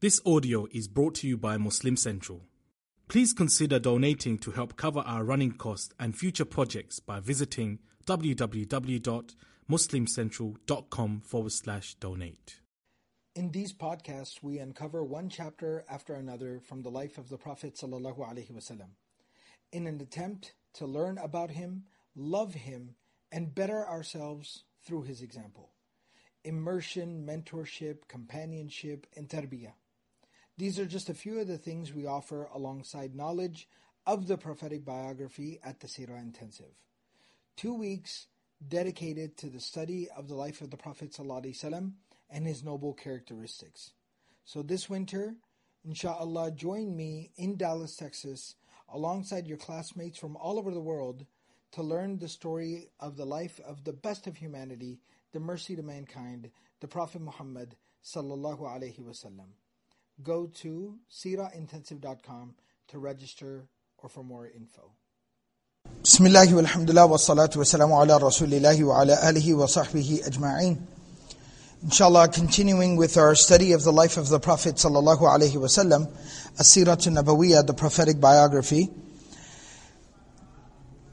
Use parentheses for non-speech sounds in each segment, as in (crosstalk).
This audio is brought to you by Muslim Central. Please consider donating to help cover our running costs and future projects by visiting www.muslimcentral.com forward slash donate. In these podcasts, we uncover one chapter after another from the life of the Prophet ﷺ in an attempt to learn about him, love him, and better ourselves through his example. Immersion, mentorship, companionship, and tarbiyah. These are just a few of the things we offer alongside knowledge of the prophetic biography at the Sirah Intensive. Two weeks dedicated to the study of the life of the Prophet ﷺ and his noble characteristics. So this winter, inshallah, join me in Dallas, Texas, alongside your classmates from all over the world to learn the story of the life of the best of humanity, the mercy to mankind, the Prophet Muhammad sallallahu alaihi wasallam go to sirahintensive.com to register or for more info. Bismillah walhamdulillah wa salatu wa salamu ala rasulillahi wa ala alihi wa sahbihi ajma'in. Inshallah, continuing with our study of the life of the Prophet sallallahu alaihi wasallam, as-sirah nabawiyyah, the prophetic biography.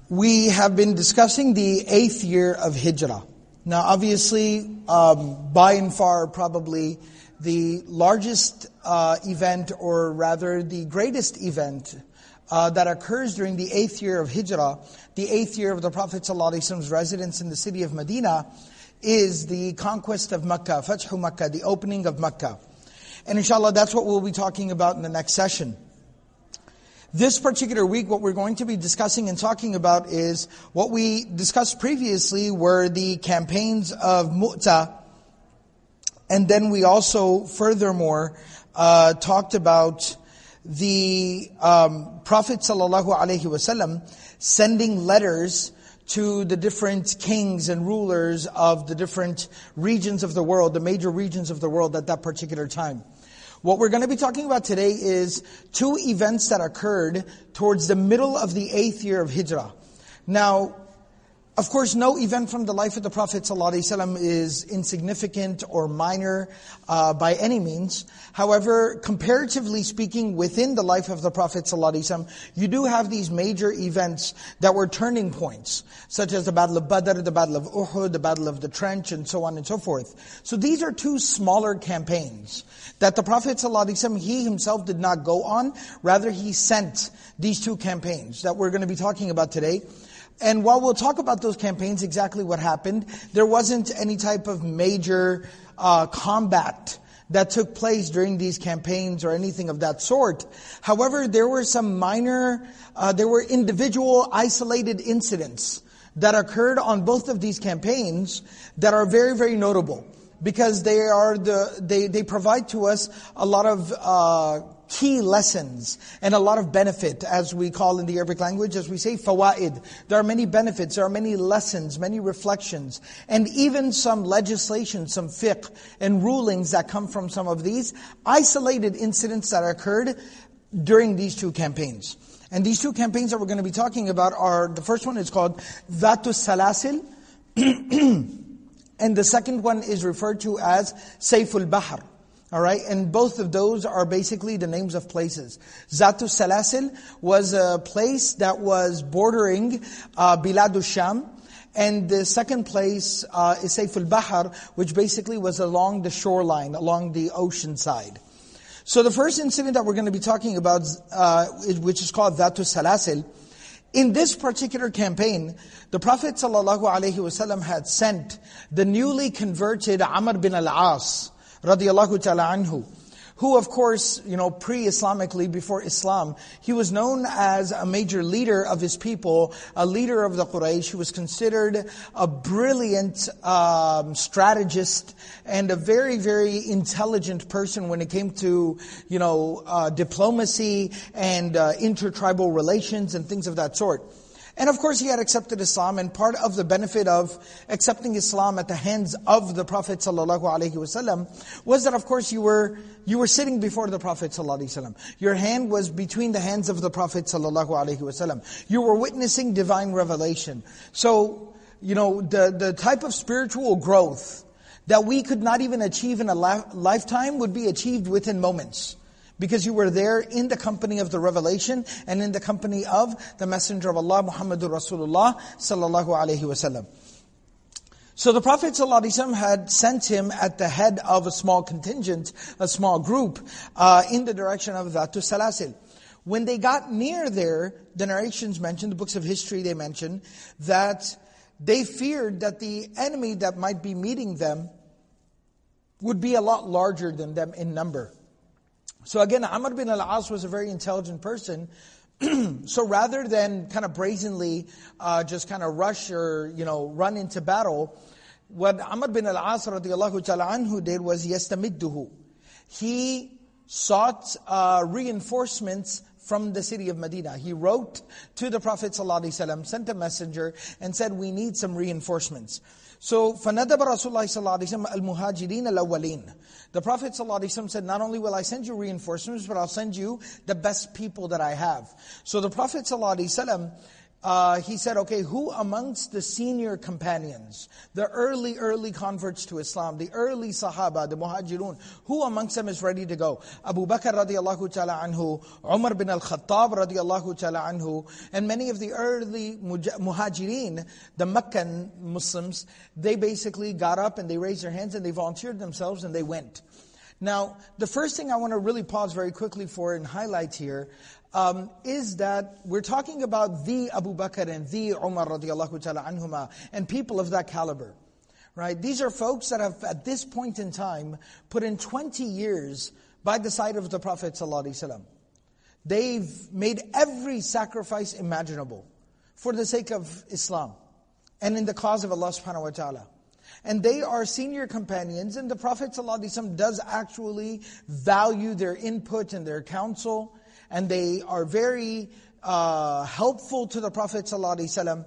We have been discussing the eighth year of Hijrah. Now obviously, um, by and far, probably the largest uh, event, or rather the greatest event uh, that occurs during the eighth year of Hijrah, the eighth year of the Prophet ﷺ's residence in the city of Medina, is the conquest of Mecca, Fathu Mecca, the opening of Mecca. And inshallah, that's what we'll be talking about in the next session. This particular week, what we're going to be discussing and talking about is what we discussed previously were the campaigns of Mu'tah, and then we also, furthermore, uh, talked about the um, Prophet wasallam sending letters to the different kings and rulers of the different regions of the world, the major regions of the world at that particular time. What we're going to be talking about today is two events that occurred towards the middle of the eighth year of Hijrah. Now, of course, no event from the life of the Prophet ﷺ is insignificant or minor uh, by any means. However, comparatively speaking, within the life of the Prophet ﷺ, you do have these major events that were turning points, such as the Battle of Badr, the Battle of Uhud, the Battle of the Trench, and so on and so forth. So these are two smaller campaigns that the Prophet ﷺ, he himself did not go on. Rather, he sent these two campaigns that we're going to be talking about today. And while we'll talk about those campaigns, exactly what happened, there wasn't any type of major uh, combat that took place during these campaigns or anything of that sort. However, there were some minor, uh, there were individual isolated incidents that occurred on both of these campaigns that are very, very notable because they are the, they, they provide to us a lot of, uh, key lessons and a lot of benefit, as we call in the Arabic language, as we say, fawaid. There are many benefits, there are many lessons, many reflections, and even some legislation, some fiqh and rulings that come from some of these isolated incidents that occurred during these two campaigns. And these two campaigns that we're going to be talking about are, the first one is called Dhatu Salasil, (clears throat) and the second one is referred to as Saiful Bahr. All right, and both of those are basically the names of places. Dhatu Salasil was a place that was bordering uh, Biladu Sham, and the second place uh, is Saif al-Bahar, which basically was along the shoreline, along the ocean side. So the first incident that we're going to be talking about, uh, which is called Dhatu Salasil, in this particular campaign, the Prophet ﷺ had sent the newly converted Amr bin al-As, radiallahu ta'ala anhu, who of course, you know, pre-Islamically, before Islam, he was known as a major leader of his people, a leader of the Quraysh. He was considered a brilliant um, strategist and a very, very intelligent person when it came to, you know, uh, diplomacy and uh, intertribal relations and things of that sort. And of course he had accepted Islam and part of the benefit of accepting Islam at the hands of the Prophet ﷺ was that of course you were, you were sitting before the Prophet ﷺ. Your hand was between the hands of the Prophet ﷺ. You were witnessing divine revelation. So, you know, the, the type of spiritual growth that we could not even achieve in a lifetime would be achieved within moments. Because you were there in the company of the revelation and in the company of the Messenger of Allah, Muhammadur Rasulullah sallallahu alaihi wasallam. So the Prophet ﷺ had sent him at the head of a small contingent, a small group, uh, in the direction of Dhatu Salasil. When they got near there, the narrations mention, the books of history they mention, that they feared that the enemy that might be meeting them would be a lot larger than them in number. So again, Amr bin al-As was a very intelligent person. (clears throat) so rather than kind of brazenly uh, just kind of rush or, you know, run into battle, what Amr bin al-As radiallahu ta'ala anhu did was yastamidduhu. He sought uh, reinforcements from the city of Medina. He wrote to the Prophet ﷺ, sent a messenger, and said, we need some reinforcements. So, فَنَدَبَ رَسُولُ اللَّهِ صَلَّى اللَّهِ الْمُهَاجِرِينَ الْأَوَّلِينَ The Prophet ﷺ said, not only will I send you reinforcements, but I'll send you the best people that I have. So the Prophet ﷺ uh, he said, okay, who amongst the senior companions, the early, early converts to Islam, the early Sahaba, the Muhajirun, who amongst them is ready to go? Abu Bakr radiallahu ta'ala anhu, Umar bin al-Khattab radiallahu ta'ala anhu, and many of the early Muhajirin, the Meccan Muslims, they basically got up and they raised their hands and they volunteered themselves and they went. Now, the first thing I want to really pause very quickly for and highlight here um, is that we're talking about the Abu Bakr and the Umar radiallahu ta'ala anhuma and people of that caliber. Right? These are folks that have, at this point in time, put in 20 years by the side of the Prophet ﷺ. They've made every sacrifice imaginable for the sake of Islam and in the cause of Allah subhanahu wa ta'ala. And they are senior companions, and the Prophet ﷺ does actually value their input and their counsel and they are very uh, helpful to the Prophet ﷺ.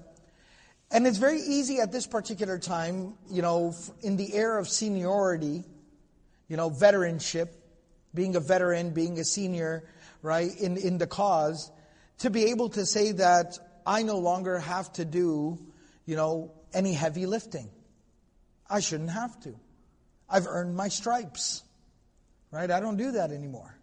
And it's very easy at this particular time, you know, in the era of seniority, you know, veteranship, being a veteran, being a senior, right, in, in the cause, to be able to say that I no longer have to do, you know, any heavy lifting. I shouldn't have to. I've earned my stripes, right? I don't do that anymore.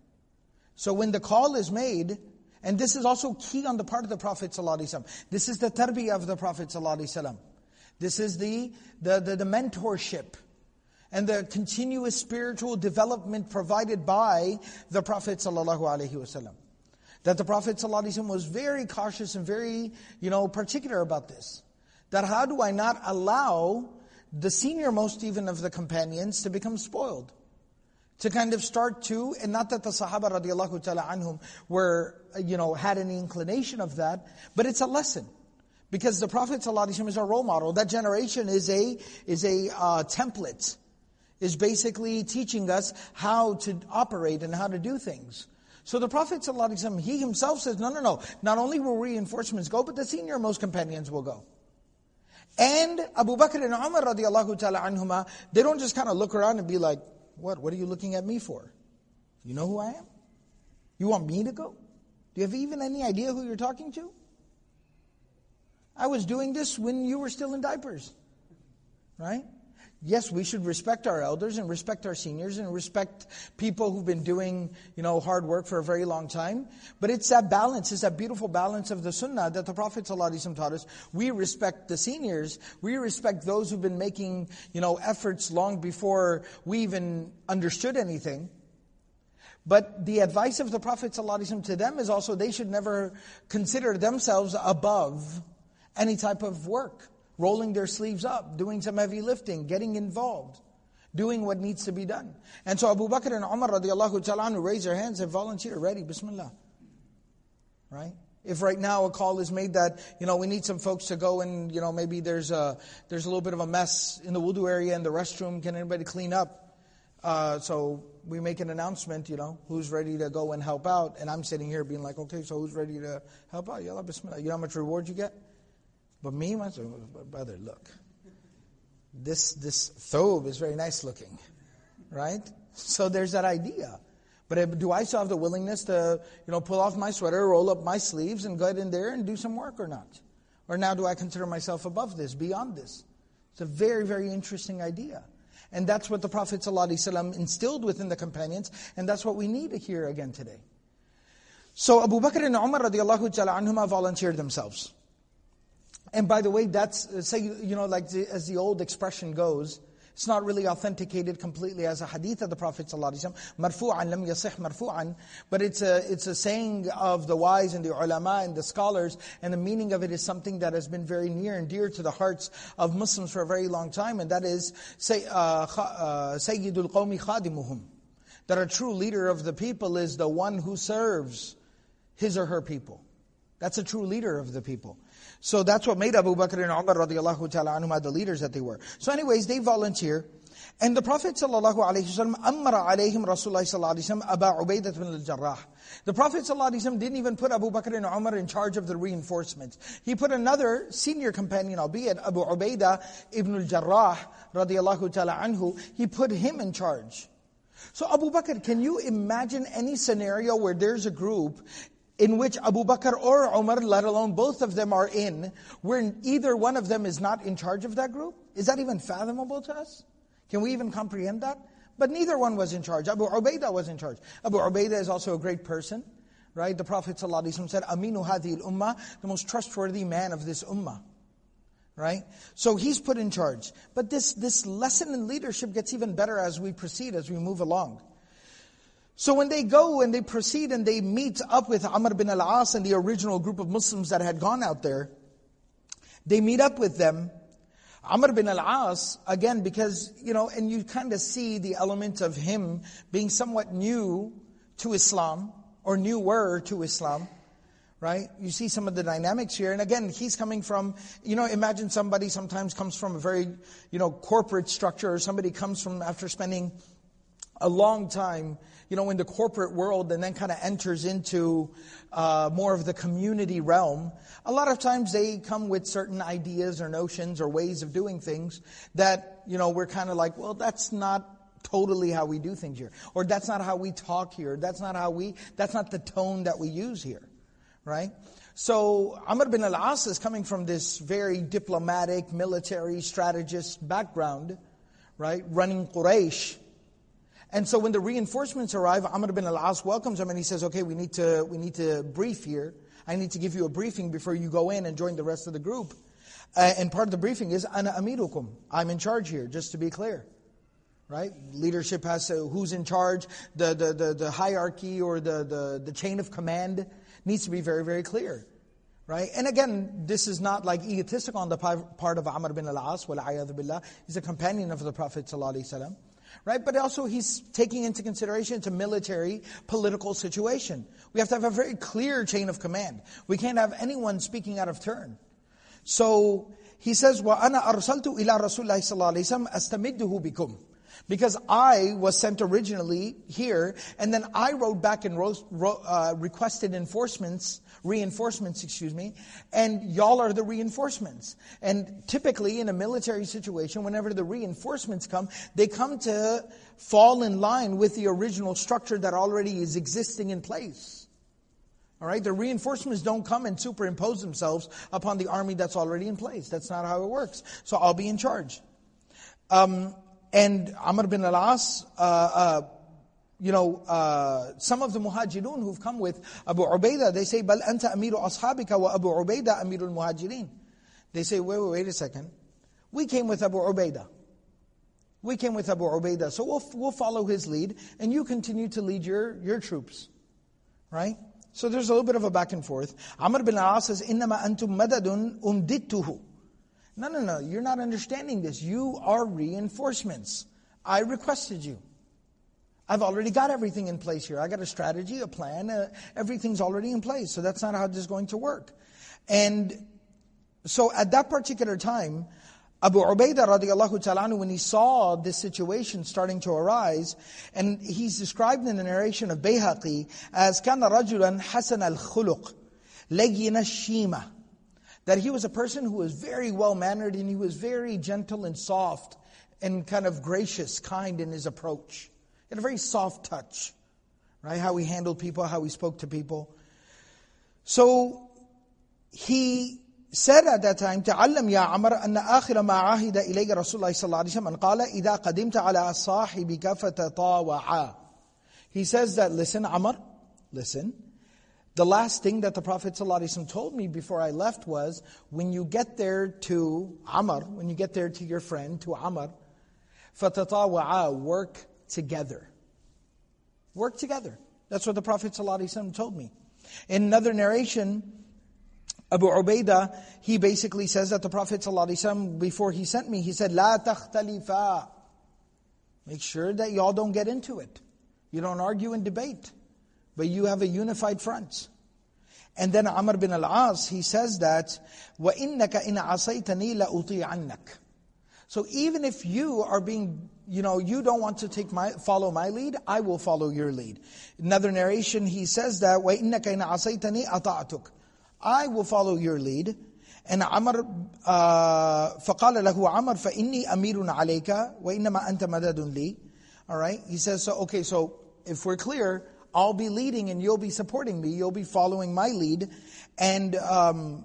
So when the call is made, and this is also key on the part of the Prophet ﷺ. This is the tarbiyah of the Prophet ﷺ. This is the, the, the, the mentorship and the continuous spiritual development provided by the Prophet ﷺ. That the Prophet ﷺ was very cautious and very, you know, particular about this. That how do I not allow the senior most even of the companions to become spoiled? To kind of start to, and not that the Sahaba radiallahu ta'ala anhum were, you know, had any inclination of that, but it's a lesson. Because the Prophet ﷺ is our role model. That generation is a, is a uh, template, is basically teaching us how to operate and how to do things. So the Prophet ﷺ, he himself says, no, no, no, not only will reinforcements go, but the senior most companions will go. And Abu Bakr and Umar radiallahu ta'ala anhuma, they don't just kind of look around and be like, what? What are you looking at me for? You know who I am? You want me to go? Do you have even any idea who you're talking to? I was doing this when you were still in diapers. Right? Yes, we should respect our elders and respect our seniors and respect people who've been doing, you know, hard work for a very long time. But it's that balance, it's that beautiful balance of the sunnah that the Prophet ﷺ taught us. We respect the seniors. We respect those who've been making, you know, efforts long before we even understood anything. But the advice of the Prophet ﷺ to them is also they should never consider themselves above any type of work rolling their sleeves up, doing some heavy lifting, getting involved, doing what needs to be done. And so Abu Bakr and Umar radiallahu ta'ala raise their hands and volunteer, ready, bismillah. Right? If right now a call is made that, you know, we need some folks to go and, you know, maybe there's a, there's a little bit of a mess in the wudu area in the restroom, can anybody clean up? Uh, so we make an announcement, you know, who's ready to go and help out. And I'm sitting here being like, okay, so who's ready to help out? Yalla, bismillah. You know how much reward you get? But me, brother, look. This, this thobe is very nice looking, right? So there's that idea. But do I still have the willingness to, you know, pull off my sweater, roll up my sleeves, and get in there and do some work or not? Or now do I consider myself above this, beyond this? It's a very, very interesting idea. And that's what the Prophet ﷺ instilled within the companions, and that's what we need to hear again today. So Abu Bakr and Umar radiallahu ta'ala anhuma volunteered themselves. And by the way, that's, say, you know, like the, as the old expression goes, it's not really authenticated completely as a hadith of the Prophet ﷺ. Marfu'an lam yasih marfu'an. But it's a, it's a saying of the wise and the ulama and the scholars. And the meaning of it is something that has been very near and dear to the hearts of Muslims for a very long time. And that is, say, uh, uh, Sayyidul Qawmi Khadimuhum. That a true leader of the people is the one who serves his or her people. That's a true leader of the people. So that's what made Abu Bakr and Umar radiallahu ta'ala the leaders that they were. So anyways, they volunteer. And the Prophet sallallahu alayhi wasallam amara alayhim Rasulullah sallallahu wasallam Abu Ubaidah bin al-Jarrah. The Prophet wasallam didn't even put Abu Bakr and Umar in charge of the reinforcements. He put another senior companion, albeit Abu Ubaidah ibn al-Jarrah radiallahu ta'ala anhu, he put him in charge. So Abu Bakr, can you imagine any scenario where there's a group in which Abu Bakr or Umar, let alone both of them are in, where either one of them is not in charge of that group? Is that even fathomable to us? Can we even comprehend that? But neither one was in charge. Abu Ubaidah was in charge. Abu Ubaidah is also a great person, right? The Prophet ﷺ said, Aminu hadhi ummah the most trustworthy man of this ummah. Right? So he's put in charge. But this, this lesson in leadership gets even better as we proceed, as we move along. So when they go and they proceed and they meet up with Amr bin al-As and the original group of Muslims that had gone out there, they meet up with them. Amr bin al-As, again, because, you know, and you kind of see the element of him being somewhat new to Islam, or newer to Islam, right? You see some of the dynamics here. And again, he's coming from, you know, imagine somebody sometimes comes from a very, you know, corporate structure, or somebody comes from after spending a long time you know, in the corporate world and then kind of enters into uh, more of the community realm, a lot of times they come with certain ideas or notions or ways of doing things that, you know, we're kind of like, well, that's not totally how we do things here. Or that's not how we talk here. That's not how we, that's not the tone that we use here. Right? So Amr bin al-As is coming from this very diplomatic, military, strategist background, right? Running Quraysh. And so when the reinforcements arrive, Amr bin al-As welcomes them and he says, okay, we need to, we need to brief here. I need to give you a briefing before you go in and join the rest of the group. Uh, and part of the briefing is, ana amirukum. I'm in charge here, just to be clear. Right? Leadership has to, who's in charge, the, the, the, the hierarchy or the, the, the chain of command needs to be very, very clear. Right? And again, this is not like egotistical on the part of Amr bin al-As, billah. He's a companion of the Prophet sallallahu alaihi wasallam right? But also he's taking into consideration it's a military, political situation. We have to have a very clear chain of command. We can't have anyone speaking out of turn. So he says, وَأَنَا أَرْسَلْتُ إِلَىٰ رَسُولِ اللَّهِ صَلَّى اللَّهِ عَلَيْهِ وسلم أَسْتَمِدُّهُ بِكُمْ because I was sent originally here, and then I wrote back and wrote, uh, requested enforcements, reinforcements, excuse me, and y'all are the reinforcements. And typically in a military situation, whenever the reinforcements come, they come to fall in line with the original structure that already is existing in place. All right, the reinforcements don't come and superimpose themselves upon the army that's already in place. That's not how it works. So I'll be in charge. Um, and Amr bin al-As, uh, uh, you know, uh, some of the muhajirun who've come with Abu Ubaidah, they say, بَلْ أَنْتَ أَمِيرُ أَصْحَابِكَ وَأَبُو عُبَيْدَةَ أَمِيرُ الْمُهَاجِرِينَ They say, wait, wait, wait a second. We came with Abu Ubaidah. We came with Abu Ubaidah. So we'll, we'll follow his lead, and you continue to lead your, your troops. Right? So there's a little bit of a back and forth. Amr bin al-As says, إِنَّمَا أَنْتُم مَدَدٌ أُمْدِدْتُهُ no, no, no, you're not understanding this. You are reinforcements. I requested you. I've already got everything in place here. I got a strategy, a plan, uh, everything's already in place. So that's not how this is going to work. And so at that particular time, Abu Ubaidah radiallahu ta'ala when he saw this situation starting to arise, and he's described in the narration of Bayhaqi as كان رجلا حسن الخلق لين الشيمة that he was a person who was very well mannered and he was very gentle and soft and kind of gracious, kind in his approach. He had a very soft touch, right? How he handled people, how he spoke to people. So he said at that time, تعلم يا عمر أن آخر ما عاهد إليك رسول الله صلى الله عليه وسلم قال إذا قدمت على صاحبك فتطاوعا. He says that, listen, Amr, listen. The last thing that the Prophet ﷺ told me before I left was, when you get there to Amr, when you get there to your friend, to Amr, فَتَطَاوَعَا Work together. Work together. That's what the Prophet ﷺ told me. In another narration, Abu Ubaidah, he basically says that the Prophet ﷺ, before he sent me, he said, لا تختلفا. Make sure that y'all don't get into it. You don't argue and debate, but you have a unified front. And then Amr bin al-As, he says that, وَإِنَّكَ إِنْ عَصَيْتَنِي لَأُطِيعَنَّكَ So even if you are being, you know, you don't want to take my, follow my lead, I will follow your lead. Another narration, he says that, وَإِنَّكَ إِنْ عَصَيْتَنِي أَطَعْتُكَ I will follow your lead. And Amr, uh, فقال له عمر فإني أمير عليك وإنما أنت مدد لي. All right, he says, so okay, so if we're clear, I'll be leading and you'll be supporting me, you'll be following my lead. And um,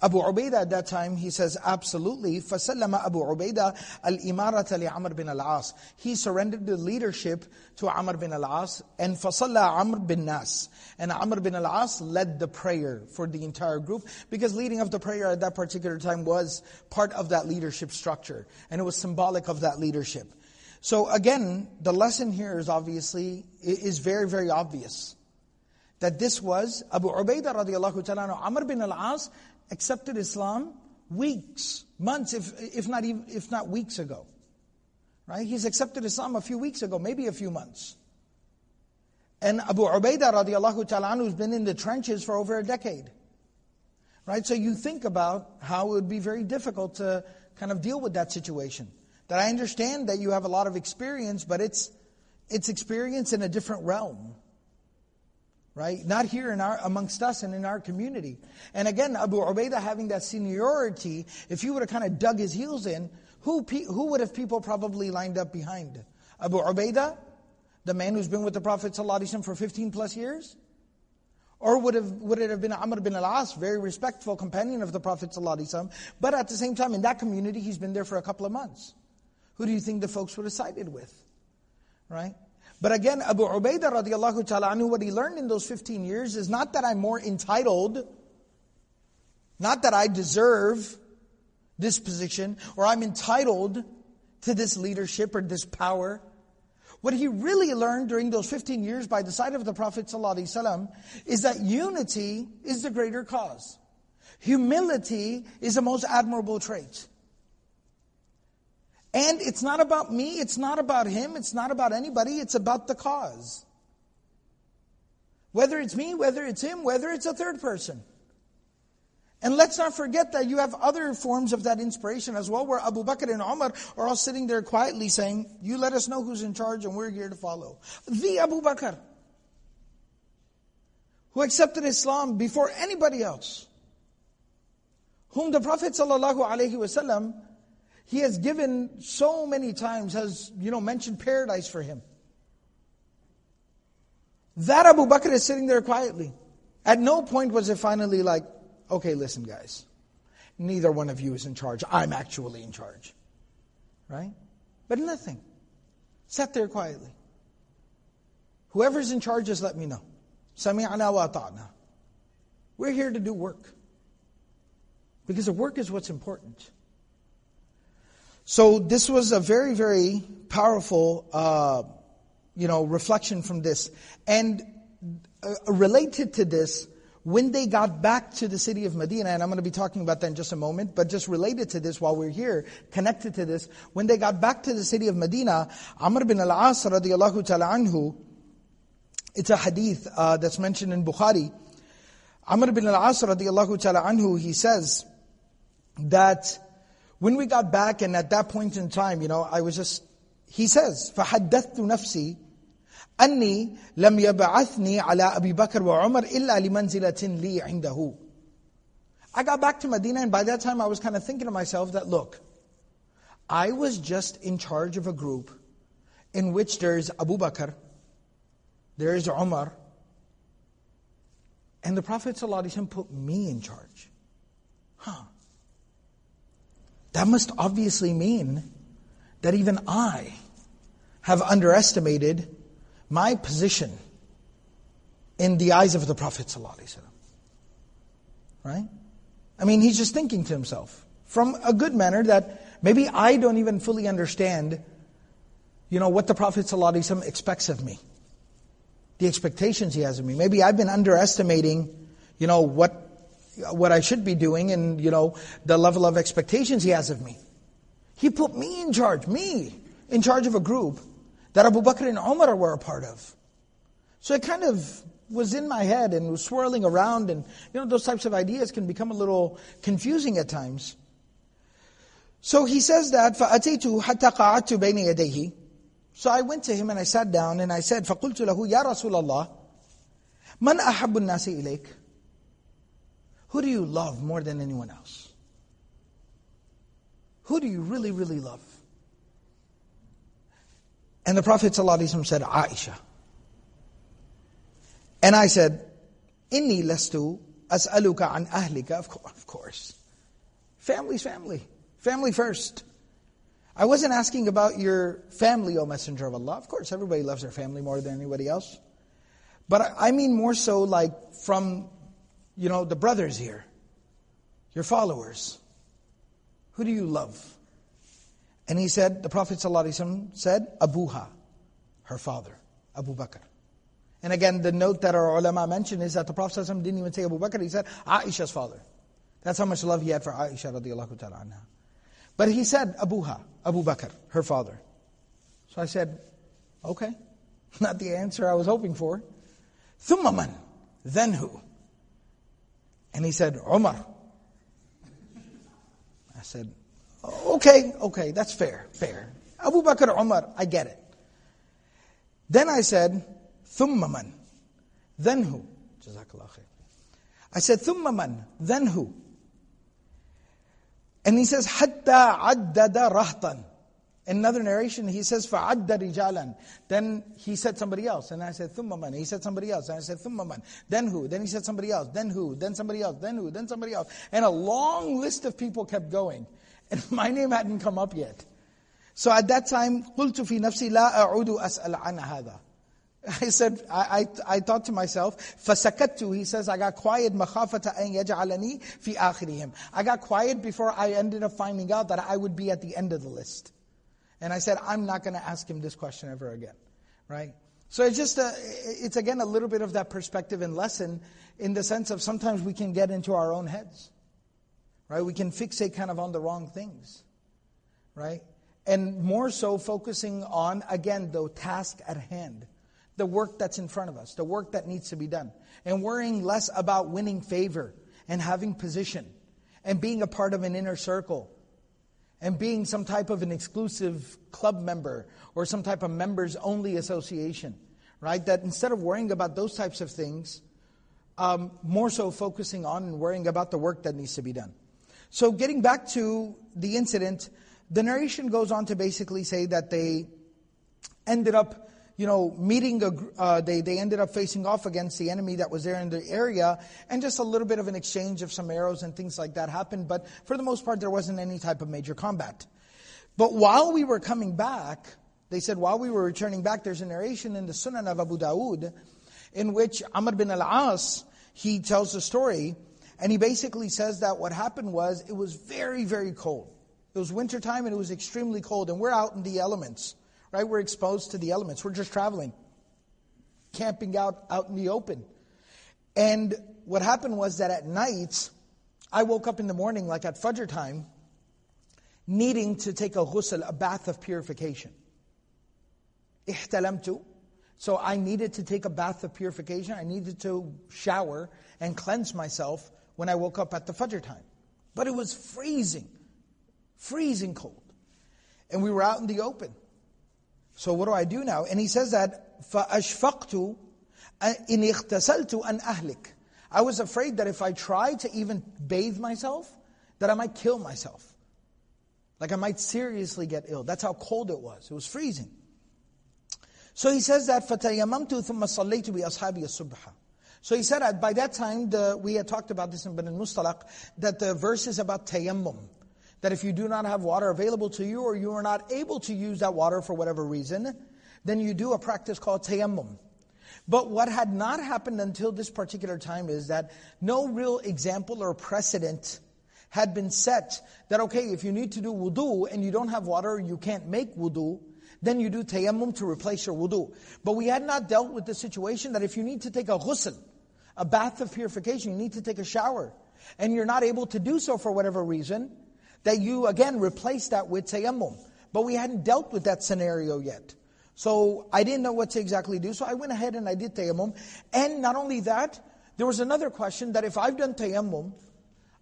Abu Ubaidah at that time, he says, absolutely. فَسَلَّمَ Abu Ubaidah al-imarata li-Amr bin al-As. He surrendered the leadership to Amr bin al-As. And فَصَلَّى Amr bin al-As. And Amr bin al-As led the prayer for the entire group. Because leading of the prayer at that particular time was part of that leadership structure. And it was symbolic of that leadership. So again, the lesson here is obviously, is very, very obvious that this was Abu Ubaidah radiallahu ta'ala, Amr bin al-As accepted Islam weeks, months, if, if, not even, if not weeks ago. Right? He's accepted Islam a few weeks ago, maybe a few months. And Abu Ubaidah radiallahu ta'ala who's been in the trenches for over a decade. Right? So you think about how it would be very difficult to kind of deal with that situation. That I understand that you have a lot of experience, but it's, it's experience in a different realm right? Not here in our, amongst us and in our community. And again, Abu Ubaidah having that seniority, if you would have kind of dug his heels in, who, who would have people probably lined up behind? Abu Ubaidah, the man who's been with the Prophet ﷺ for 15 plus years? Or would, have, would it have been Amr bin al-As, very respectful companion of the Prophet ﷺ, but at the same time, in that community, he's been there for a couple of months. Who do you think the folks would have sided with? Right? But again, Abu Ubaidah radiallahu ta'ala anhu, what he learned in those 15 years is not that I'm more entitled, not that I deserve this position, or I'm entitled to this leadership or this power. What he really learned during those 15 years by the side of the Prophet ﷺ is that unity is the greater cause. Humility is the most admirable trait. And it's not about me, it's not about him, it's not about anybody, it's about the cause. Whether it's me, whether it's him, whether it's a third person. And let's not forget that you have other forms of that inspiration as well, where Abu Bakr and Umar are all sitting there quietly saying, You let us know who's in charge and we're here to follow. The Abu Bakr, who accepted Islam before anybody else, whom the Prophet ﷺ he has given so many times, has, you know, mentioned paradise for him. That Abu Bakr is sitting there quietly. At no point was it finally like, okay, listen, guys, neither one of you is in charge. I'm actually in charge. Right? But nothing. Sat there quietly. Whoever's in charge, just let me know. Sami'ana wa ta'na. We're here to do work. Because the work is what's important. So this was a very, very powerful, uh, you know, reflection from this. And uh, related to this, when they got back to the city of Medina, and I'm going to be talking about that in just a moment, but just related to this while we're here, connected to this, when they got back to the city of Medina, Amr bin al-As radiallahu ta'ala anhu, it's a hadith uh, that's mentioned in Bukhari. Amr bin al-As radiallahu ta'ala anhu, he says that when we got back, and at that point in time, you know, I was just, he says, فَحَدَّثْتُ نَفْسِي أني لم يبعثني على أبي بكر وعمر إلا لمنزلة لي عنده. I got back to Medina and by that time I was kind of thinking to myself that look, I was just in charge of a group in which there is Abu Bakr, there is Umar, and the Prophet ﷺ put me in charge. huh. That must obviously mean that even I have underestimated my position in the eyes of the Prophet ﷺ. Right? I mean, he's just thinking to himself from a good manner that maybe I don't even fully understand, you know, what the Prophet ﷺ expects of me. The expectations he has of me. Maybe I've been underestimating, you know, what what I should be doing and, you know, the level of expectations he has of me. He put me in charge, me, in charge of a group that Abu Bakr and Umar were a part of. So it kind of was in my head and was swirling around and, you know, those types of ideas can become a little confusing at times. So he says that, فَأَتَيْتُ حَتَّى قَعَدْتُ بَيْنِ يَدَيْهِ So I went to him and I sat down and I said, فَقُلْتُ لَهُ يَا رَسُولَ اللَّهِ مَنْ أَحَبُّ النَّاسِ إِلَيْكَ who do you love more than anyone else? Who do you really, really love? And the Prophet ﷺ said, Aisha. And I said, Inni lastu as'aluka an ahlika. Of course. Family's family. Family first. I wasn't asking about your family, O Messenger of Allah. Of course, everybody loves their family more than anybody else. But I mean more so like from, you know, the brothers here, your followers. Who do you love? And he said, the Prophet ﷺ said, Abuha, her father, Abu Bakr. And again, the note that our ulama mentioned is that the Prophet ﷺ didn't even say Abu Bakr, he said Aisha's father. That's how much love he had for Aisha radiallahu ta'ala anha. But he said Abuha, Abu Bakr, her father. So I said, okay, (laughs) not the answer I was hoping for. Thumma Then who? And he said, Umar. I said, okay, okay, that's fair, fair. Abu Bakr Umar, I get it. Then I said, thumma man, then who? Jazakallah khair. I said, thumma man, then who? And he says, hatta addada rahtan. رَهْطًا Another narration, he says, فَعَدَّ رِجَالًا Then he said somebody else. And I said, ثُمَّ مَنْ He said somebody else. And I said, ثُمَّ مَنْ Then who? Then he said somebody else. Then who? Then somebody else. Then who? Then somebody else. And a long list of people kept going. (laughs) And my name hadn't come up yet. So at that time, قُلْتُ فِي نَفْسِي لَا أَعُودُ أَسْأَلْ عَنْ هَذَا I said, I, I, I thought to myself, فَسَكَتْتُ He says, I got quiet, مَخَافَةَ أَن يَجْعَلَنِي فِي آخِرِهِمْ I got quiet before I ended up finding out that I would be at the end of the list. And I said, I'm not going to ask him this question ever again. Right? So it's just, a, it's again a little bit of that perspective and lesson in the sense of sometimes we can get into our own heads. Right? We can fixate kind of on the wrong things. Right? And more so focusing on, again, the task at hand the work that's in front of us, the work that needs to be done, and worrying less about winning favor and having position and being a part of an inner circle and being some type of an exclusive club member or some type of members only association, right? That instead of worrying about those types of things, um, more so focusing on and worrying about the work that needs to be done. So, getting back to the incident, the narration goes on to basically say that they ended up you know, meeting, a, uh, they, they ended up facing off against the enemy that was there in the area, and just a little bit of an exchange of some arrows and things like that happened, but for the most part, there wasn't any type of major combat. But while we were coming back, they said while we were returning back, there's a narration in the Sunan of Abu Dawud in which Amr bin al-As, he tells the story, and he basically says that what happened was, it was very, very cold. It was wintertime and it was extremely cold, and we're out in the elements right? We're exposed to the elements. We're just traveling, camping out out in the open. And what happened was that at night, I woke up in the morning, like at Fajr time, needing to take a ghusl, a bath of purification. Ihtalamtu. So I needed to take a bath of purification. I needed to shower and cleanse myself when I woke up at the Fajr time. But it was freezing, freezing cold. And we were out in the open. So what do I do now? And he says that, فَأَشْفَقْتُ إِنْ اِخْتَسَلْتُ أَنْ أَهْلِكَ I was afraid that if I tried to even bathe myself, that I might kill myself. Like I might seriously get ill. That's how cold it was. It was freezing. So he says that, فَتَيَمَمْتُ ثُمَّ صَلَّيْتُ بِأَصْحَابِي الصُّبْحَ so he said that by that time, the, we had talked about this in Ibn al-Mustaliq, that the verses about tayammum, that if you do not have water available to you, or you are not able to use that water for whatever reason, then you do a practice called tayammum. But what had not happened until this particular time is that no real example or precedent had been set that, okay, if you need to do wudu and you don't have water, you can't make wudu, then you do tayammum to replace your wudu. But we had not dealt with the situation that if you need to take a ghusl, a bath of purification, you need to take a shower, and you're not able to do so for whatever reason, that you again replace that with tayammum. But we hadn't dealt with that scenario yet. So I didn't know what to exactly do, so I went ahead and I did tayammum. And not only that, there was another question that if I've done tayammum,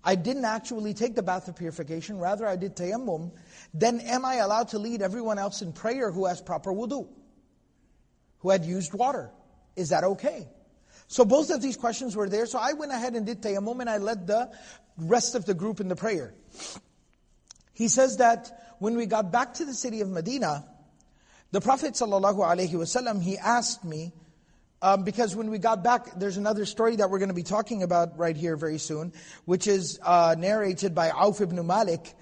I didn't actually take the bath of purification, rather I did tayammum, then am I allowed to lead everyone else in prayer who has proper wudu? Who had used water? Is that okay? So both of these questions were there, so I went ahead and did tayammum and I led the rest of the group in the prayer. He says that when we got back to the city of Medina, the Prophet ﷺ, he asked me, um, because when we got back, there's another story that we're going to be talking about right here very soon, which is uh, narrated by Auf ibn Malik,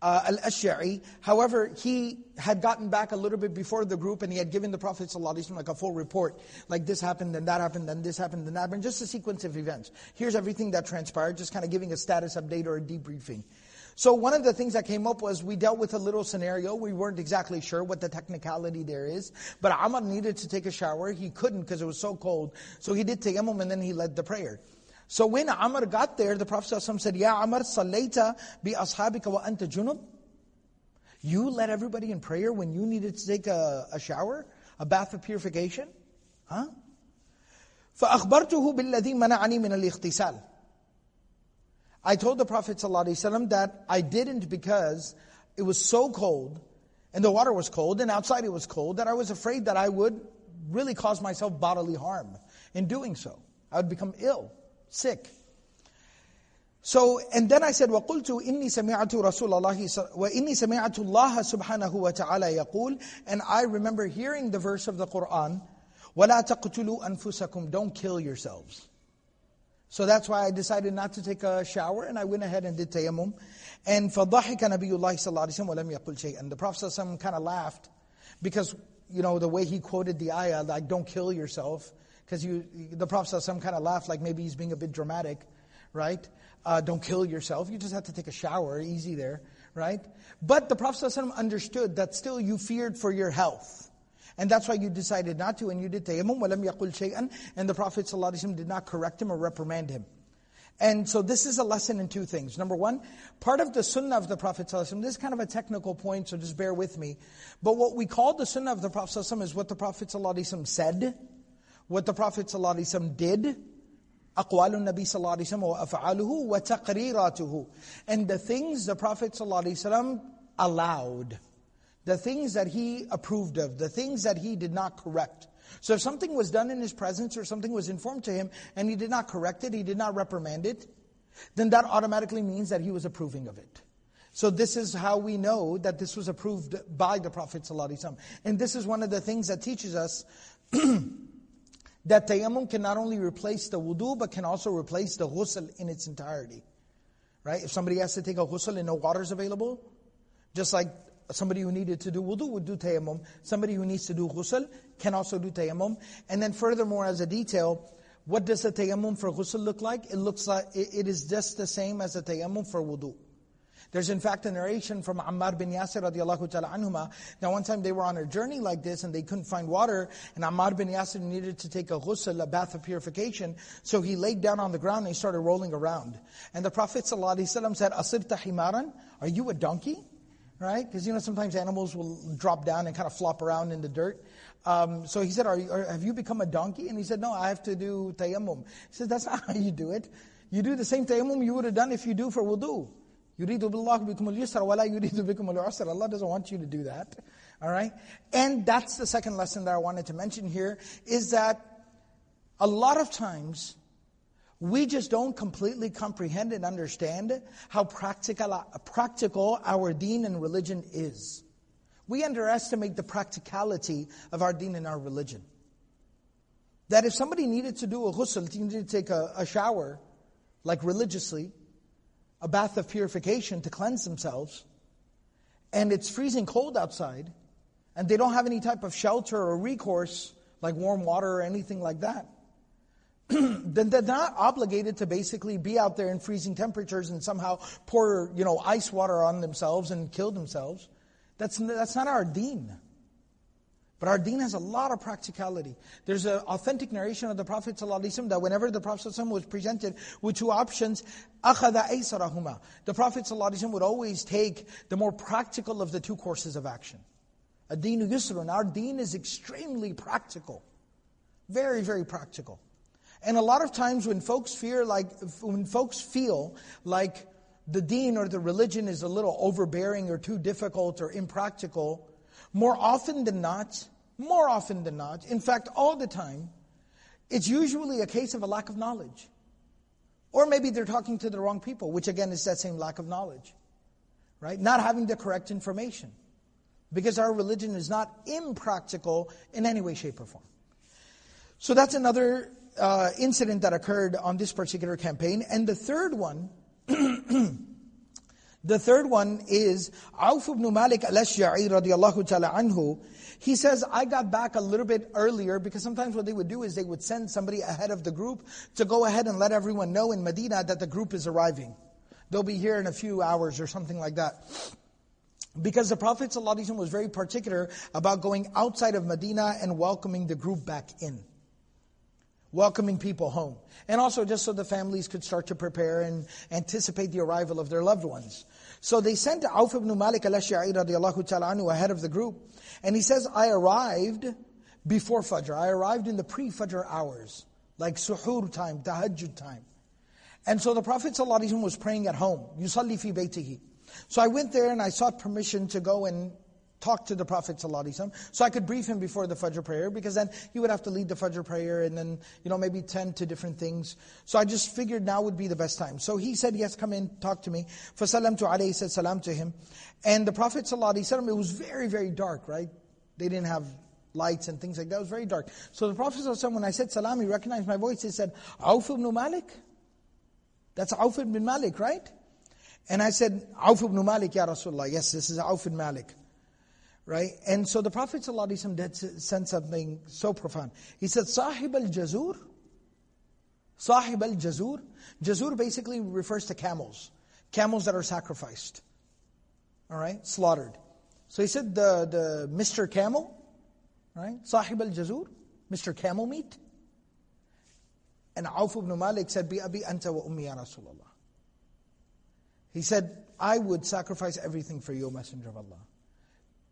uh, al-Ash'ari. However, he had gotten back a little bit before the group and he had given the Prophet ﷺ like a full report. Like this happened, then that happened, then this happened, then that happened. Just a sequence of events. Here's everything that transpired, just kind of giving a status update or a debriefing. So one of the things that came up was we dealt with a little scenario. We weren't exactly sure what the technicality there is, but Amr needed to take a shower. He couldn't because it was so cold. So he did take tayammum and then he led the prayer. So when Amr got there, the Prophet ﷺ said, Ya Amr, salayta bi ashabika wa anta junub? You led everybody in prayer when you needed to take a, a shower, a bath of purification? Huh? فأخبرته بالذي منعني من الاغتسال. I told the Prophet ﷺ that I didn't because it was so cold and the water was cold and outside it was cold that I was afraid that I would really cause myself bodily harm in doing so. I would become ill sick. So, and then I said, وَقُلْتُ إِنِّي سَمِعَتُ رَسُولَ اللَّهِ وَإِنِّي سَمِعَتُ اللَّهَ سُبْحَانَهُ وَتَعَالَى يَقُولُ And I remember hearing the verse of the Qur'an, وَلَا تَقْتُلُوا أَنفُسَكُمْ Don't kill yourselves. So that's why I decided not to take a shower and I went ahead and did tayammum. And فَضَحِكَ نَبِيُّ اللَّهِ صَلَّى اللَّهِ عَلَيْهِ وَلَمْ يَقُلْ شَيْءٍ The Prophet ﷺ kind of laughed because, you know, the way he quoted the ayah, like, don't kill yourself. Because you, the Prophet ﷺ kind of laughed like maybe he's being a bit dramatic, right? Uh, don't kill yourself. You just have to take a shower, easy there, right? But the Prophet ﷺ understood that still you feared for your health. And that's why you decided not to, and you did tayammum, وَلَمْ يَقُلْ شَيْئًا And the Prophet ﷺ did not correct him or reprimand him. And so this is a lesson in two things. Number one, part of the sunnah of the Prophet ﷺ, this is kind of a technical point, so just bear with me. But what we call the sunnah of the Prophet ﷺ is what the Prophet ﷺ said, what the Prophet ﷺ did, أقوال النبي صلى الله عليه وسلم وأفعاله وتقريراته and the things the Prophet ﷺ allowed the things that he approved of the things that he did not correct so if something was done in his presence or something was informed to him and he did not correct it he did not reprimand it then that automatically means that he was approving of it so this is how we know that this was approved by the Prophet ﷺ. And this is one of the things that teaches us (clears throat) that tayammum can not only replace the wudu, but can also replace the ghusl in its entirety. Right? If somebody has to take a ghusl and no water is available, just like somebody who needed to do wudu would do tayammum, somebody who needs to do ghusl can also do tayammum. And then furthermore, as a detail, what does a tayammum for ghusl look like? It looks like, it is just the same as a tayammum for wudu. There's in fact a narration from Ammar bin Yasir radiallahu ta'ala anhuma. Now one time they were on a journey like this and they couldn't find water and Ammar bin Yasir needed to take a ghusl, a bath of purification. So he laid down on the ground and he started rolling around. And the Prophet ﷺ said, Asirta himaran? Are you a donkey? right? Because you know sometimes animals will drop down and kind of flop around in the dirt. Um, so he said, are are, "Have you become a donkey?" And he said, "No, I have to do tayammum." He said, "That's (laughs) not how you do it. You do the same tayammum you would have done if you do for wudu. You Yuridu billah bikumul yusra wa la yuridu bikumul usra. Allah doesn't want you to do that. All right? And that's the second lesson that I wanted to mention here is that a lot of times we just don't completely comprehend and understand how practical, practical our deen and religion is. We underestimate the practicality of our deen and our religion. that if somebody needed to do a ghusl, needed to take a, a shower, like religiously, a bath of purification to cleanse themselves, and it's freezing cold outside, and they don't have any type of shelter or recourse, like warm water or anything like that, then (clears throat) they're not obligated to basically be out there in freezing temperatures and somehow pour, you know, ice water on themselves and kill themselves. That's, that's not our deen. But our deen has a lot of practicality. There's an authentic narration of the Prophet ﷺ that whenever the Prophet ﷺ was presented with two options, أَخَذَ أَيْسَرَهُمَا The Prophet ﷺ would always take the more practical of the two courses of action. Ad-deen yusrun. Our deen is extremely practical. Very, very practical. And a lot of times when folks fear like, when folks feel like the deen or the religion is a little overbearing or too difficult or impractical, more often than not, more often than not, in fact, all the time, it's usually a case of a lack of knowledge. Or maybe they're talking to the wrong people, which again is that same lack of knowledge. Right? Not having the correct information. Because our religion is not impractical in any way, shape, or form. So that's another uh, incident that occurred on this particular campaign. And the third one, (clears throat) the third one is Auf ibn Malik al-Ashja'i radiallahu ta'ala anhu. He says, I got back a little bit earlier because sometimes what they would do is they would send somebody ahead of the group to go ahead and let everyone know in Medina that the group is arriving. They'll be here in a few hours or something like that. Because the Prophet ﷺ was very particular about going outside of Medina and welcoming the group back in welcoming people home. And also just so the families could start to prepare and anticipate the arrival of their loved ones. So they sent Auf ibn Malik al-Ashja'i radiallahu ta'ala anhu ahead of the group. And he says, I arrived before Fajr. I arrived in the pre-Fajr hours. Like suhoor time, tahajjud time. And so the Prophet ﷺ was praying at home. Yusalli fi baytihi. So I went there and I sought permission to go and talk to the Prophet ﷺ. So I could brief him before the Fajr prayer because then he would have to lead the Fajr prayer and then, you know, maybe tend to different things. So I just figured now would be the best time. So he said, yes, come in, talk to me. فَسَلَمْتُ عَلَيْهِ said salam to him. And the Prophet ﷺ, it was very, very dark, right? They didn't have lights and things like that. It was very dark. So the Prophet ﷺ, when I said salam, he recognized my voice. He said, Auf ibn Malik? That's Auf ibn Malik, right? And I said, Auf ibn Malik, Ya Rasulullah. Yes, this is Auf ibn Malik. Right? And so the Prophet ﷺ did said something so profound. He said, Sahib al-Jazur? Sahib al-Jazur? Jazur basically refers to camels. Camels that are sacrificed. Alright? Slaughtered. So he said, the, the Mr. Camel, right? Sahib al-Jazur? Mr. Camel meat? And Auf ibn Malik said, Bi abi anta wa ummi ya Rasulullah. He said, I would sacrifice everything for you, Messenger of Allah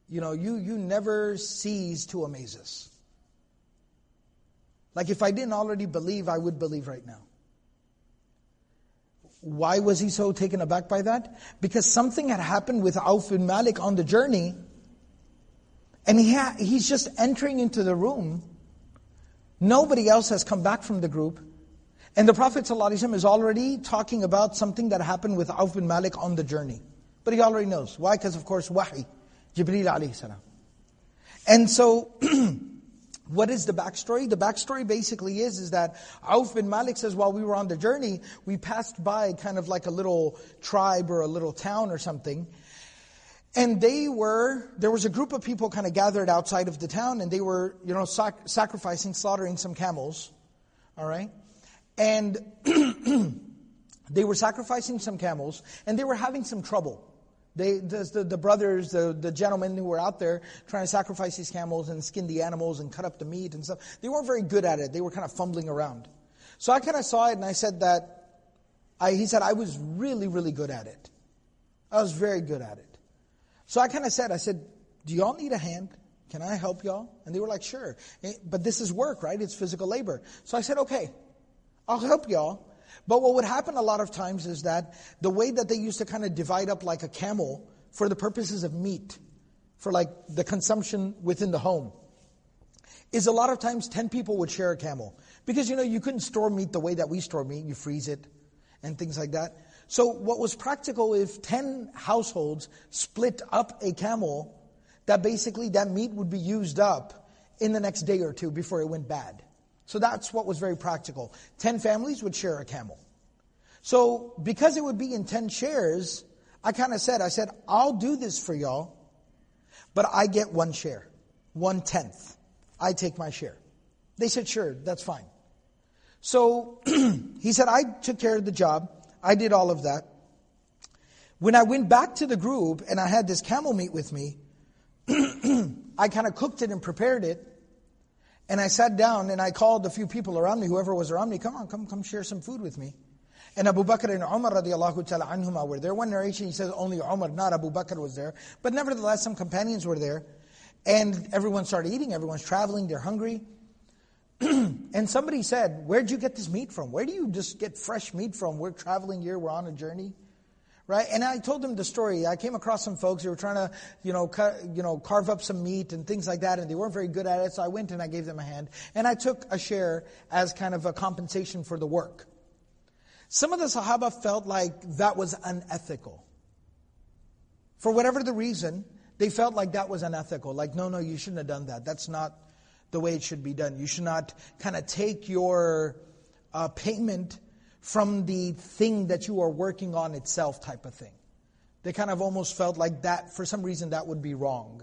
you know, you, you never cease to amaze us. Like if I didn't already believe, I would believe right now. Why was he so taken aback by that? Because something had happened with Auf bin Malik on the journey, and he ha- he's just entering into the room. Nobody else has come back from the group. And the Prophet ﷺ is already talking about something that happened with Auf bin Malik on the journey. But he already knows. Why? Because of course, wahi. Jibreel alayhi salam. And so, (clears throat) what is the backstory? The backstory basically is, is that Auf bin Malik says, while we were on the journey, we passed by kind of like a little tribe or a little town or something. And they were, there was a group of people kind of gathered outside of the town and they were, you know, sac- sacrificing, slaughtering some camels. All right? And (clears throat) they were sacrificing some camels and they were having some trouble. They, the, the, brothers, the, the gentlemen who were out there trying to sacrifice these camels and skin the animals and cut up the meat and stuff, they weren't very good at it. They were kind of fumbling around. So I kind of saw it and I said that, I, he said, I was really, really good at it. I was very good at it. So I kind of said, I said, do y'all need a hand? Can I help y'all? And they were like, sure. Eh, but this is work, right? It's physical labor. So I said, okay, I'll help y'all. But what would happen a lot of times is that the way that they used to kind of divide up like a camel for the purposes of meat, for like the consumption within the home, is a lot of times 10 people would share a camel. Because you know, you couldn't store meat the way that we store meat, you freeze it and things like that. So what was practical if 10 households split up a camel, that basically that meat would be used up in the next day or two before it went bad. So that's what was very practical. Ten families would share a camel. So because it would be in ten shares, I kind of said, I said, I'll do this for y'all, but I get one share, one tenth. I take my share. They said, sure, that's fine. So (clears throat) he said, I took care of the job. I did all of that. When I went back to the group and I had this camel meat with me, (clears throat) I kind of cooked it and prepared it. And I sat down and I called a few people around me, whoever was around me, come on, come, come share some food with me. And Abu Bakr and Umar radiallahu ta'ala anhuma were there. One narration, he says only Umar, not Abu Bakr was there. But nevertheless, some companions were there. And everyone started eating, everyone's traveling, they're hungry. (clears throat) and somebody said, where'd you get this meat from? Where do you just get fresh meat from? We're traveling here, we're on a journey right? And I told them the story. I came across some folks who were trying to, you know, cut, you know, carve up some meat and things like that, and they weren't very good at it. So I went and I gave them a hand, and I took a share as kind of a compensation for the work. Some of the Sahaba felt like that was unethical. For whatever the reason, they felt like that was unethical. Like, no, no, you shouldn't have done that. That's not the way it should be done. You should not kind of take your uh, payment from the thing that you are working on itself type of thing. They kind of almost felt like that, for some reason, that would be wrong.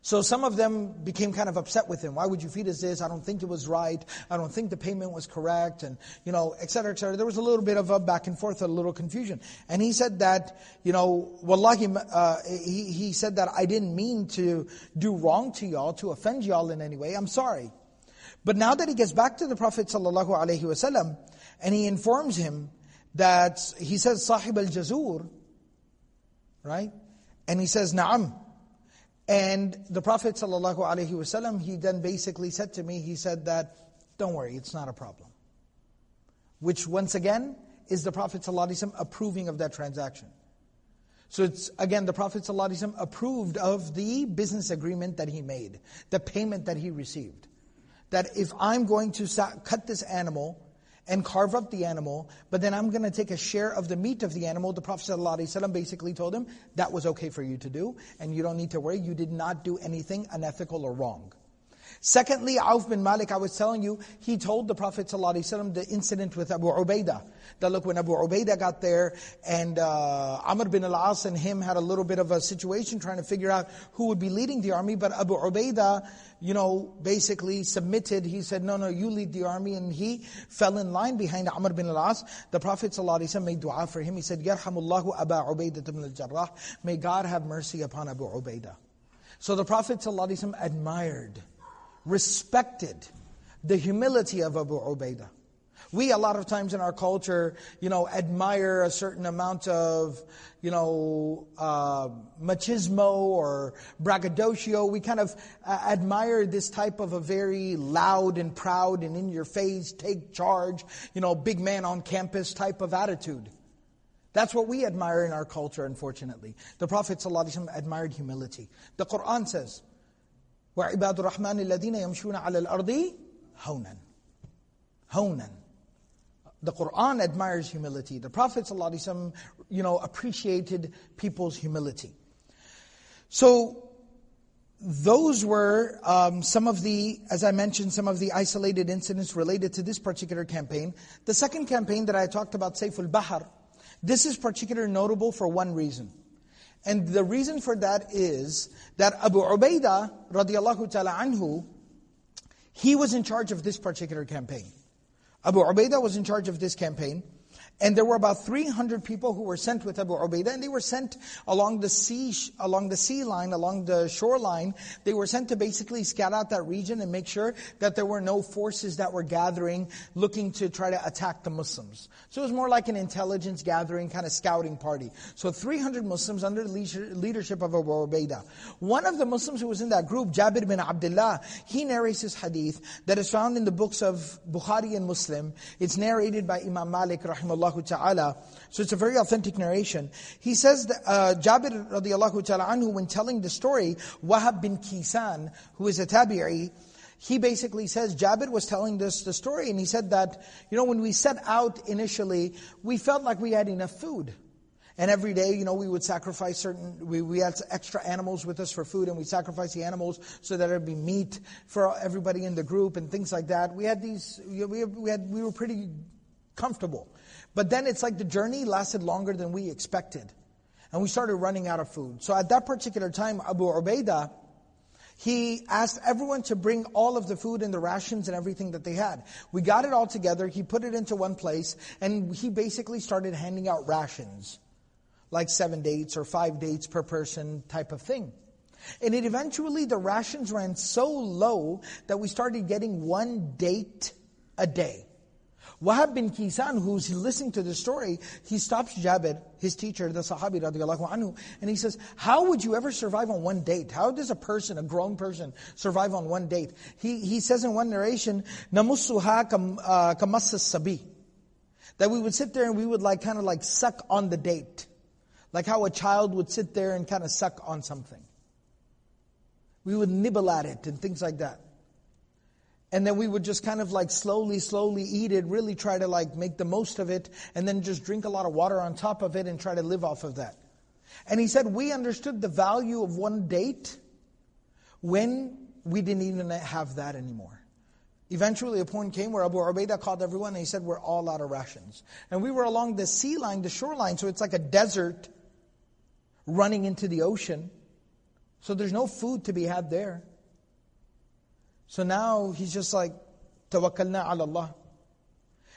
So some of them became kind of upset with him. Why would you feed us this? I don't think it was right. I don't think the payment was correct. And, you know, et cetera, et cetera. There was a little bit of a back and forth, a little confusion. And he said that, you know, wallahi, uh, he, he said that I didn't mean to do wrong to y'all, to offend y'all in any way. I'm sorry. But now that he gets back to the Prophet sallallahu alaihi wasallam, and he informs him that, he says, Sahib al-Jazur, right? And he says, Na'am. And the Prophet ﷺ, he then basically said to me, he said that, don't worry, it's not a problem. Which once again, is the Prophet ﷺ approving of that transaction. So it's, again, the Prophet ﷺ approved of the business agreement that he made, the payment that he received. That if I'm going to cut this animal, and carve up the animal, but then I'm going to take a share of the meat of the animal. The Prophet ﷺ basically told him that was okay for you to do, and you don't need to worry. You did not do anything unethical or wrong. Secondly, Auf bin Malik, I was telling you, he told the Prophet ﷺ the incident with Abu Ubaidah. That look, when Abu Ubaidah got there, and uh, Amr bin al-As and him had a little bit of a situation trying to figure out who would be leading the army, but Abu Ubaidah, you know, basically submitted. He said, no, no, you lead the army, and he fell in line behind Amr bin al-As. The Prophet ﷺ made dua for him. He said, Yarhamullahu Abu Ubaidah ibn al-Jarrah. May God have mercy upon Abu Ubaidah. So the Prophet ﷺ admired respected the humility of Abu Ubaidah. We, a lot of times in our culture, you know, admire a certain amount of, you know, uh, machismo or braggadocio. We kind of uh, admire this type of a very loud and proud and in your face, take charge, you know, big man on campus type of attitude. That's what we admire in our culture, unfortunately. The Prophet ﷺ admired humility. The Quran says, وعباد الرحمن الذين يمشون على الأرض هونا هونا the Quran admires humility. The Prophet ﷺ, you know, appreciated people's humility. So, those were um, some of the, as I mentioned, some of the isolated incidents related to this particular campaign. The second campaign that I talked about, Sayf al-Bahr, this is particularly notable for one reason. And the reason for that is that Abu Ubaidah radiallahu ta'ala anhu, he was in charge of this particular campaign. Abu Ubaidah was in charge of this campaign. And there were about 300 people who were sent with Abu Ubaidah, and they were sent along the sea, along the sea line, along the shoreline. They were sent to basically scout out that region and make sure that there were no forces that were gathering, looking to try to attack the Muslims. So it was more like an intelligence gathering, kind of scouting party. So 300 Muslims under the leadership of Abu Ubaidah. One of the Muslims who was in that group, Jabir bin Abdullah, he narrates this hadith that is found in the books of Bukhari and Muslim. It's narrated by Imam Malik, rahimahullah ta'ala. So it's a very authentic narration. He says that uh, Jabir radiallahu ta'ala anhu, when telling the story, Wahab bin Kaysan, who is a tabi'i, he basically says, Jabir was telling this the story, and he said that, you know, when we set out initially, we felt like we had enough food. And every day, you know, we would sacrifice certain, we, we had extra animals with us for food and we sacrifice the animals so that there'd be meat for everybody in the group and things like that. We had these, we, we had, we were pretty comfortable. But then it's like the journey lasted longer than we expected. And we started running out of food. So at that particular time, Abu Ubaidah, he asked everyone to bring all of the food and the rations and everything that they had. We got it all together, he put it into one place, and he basically started handing out rations. Like seven dates or five dates per person type of thing. And it eventually, the rations ran so low that we started getting one date a day. Wahab bin Kaysan, who's listening to the story, he stops Jabir, his teacher, the Sahabi radiallahu anhu, and he says, how would you ever survive on one date? How does a person, a grown person, survive on one date? He, he says in one narration, "Namusuha kamassas uh, sabi. That we would sit there and we would like, kind of like suck on the date. Like how a child would sit there and kind of suck on something. We would nibble at it and things like that. And then we would just kind of like slowly, slowly eat it, really try to like make the most of it, and then just drink a lot of water on top of it and try to live off of that. And he said, we understood the value of one date when we didn't even have that anymore. Eventually, a point came where Abu Ubaidah called everyone and he said, We're all out of rations. And we were along the sea line, the shoreline, so it's like a desert running into the ocean. So there's no food to be had there. So now he's just like, tawakkalna ala Allah.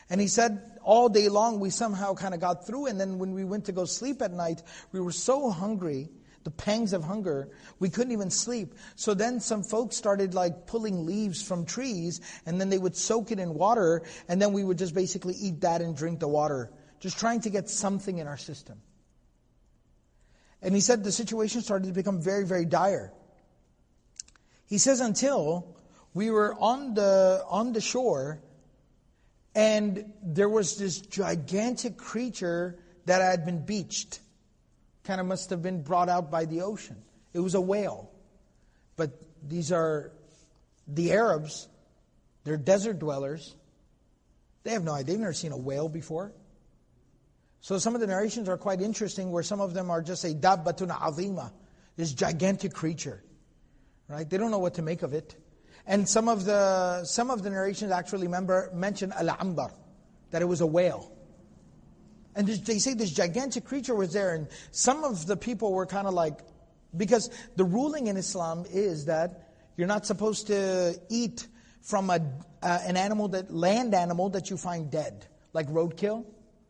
And he said, all day long we somehow kind of got through, and then when we went to go sleep at night, we were so hungry, the pangs of hunger, we couldn't even sleep. So then some folks started like pulling leaves from trees, and then they would soak it in water, and then we would just basically eat that and drink the water, just trying to get something in our system. And he said the situation started to become very, very dire. He says until we were on the, on the shore, and there was this gigantic creature that had been beached. Kind of must have been brought out by the ocean. It was a whale. But these are the Arabs, they're desert dwellers. They have no idea, they've never seen a whale before. So some of the narrations are quite interesting, where some of them are just a dabbatun azima, this gigantic creature. Right? They don't know what to make of it. And some of the, some of the narrations actually remember, mention al-ambar, that it was a whale. And they say this gigantic creature was there, and some of the people were kind of like, because the ruling in Islam is that you're not supposed to eat from a, uh, an animal that, land animal that you find dead, like roadkill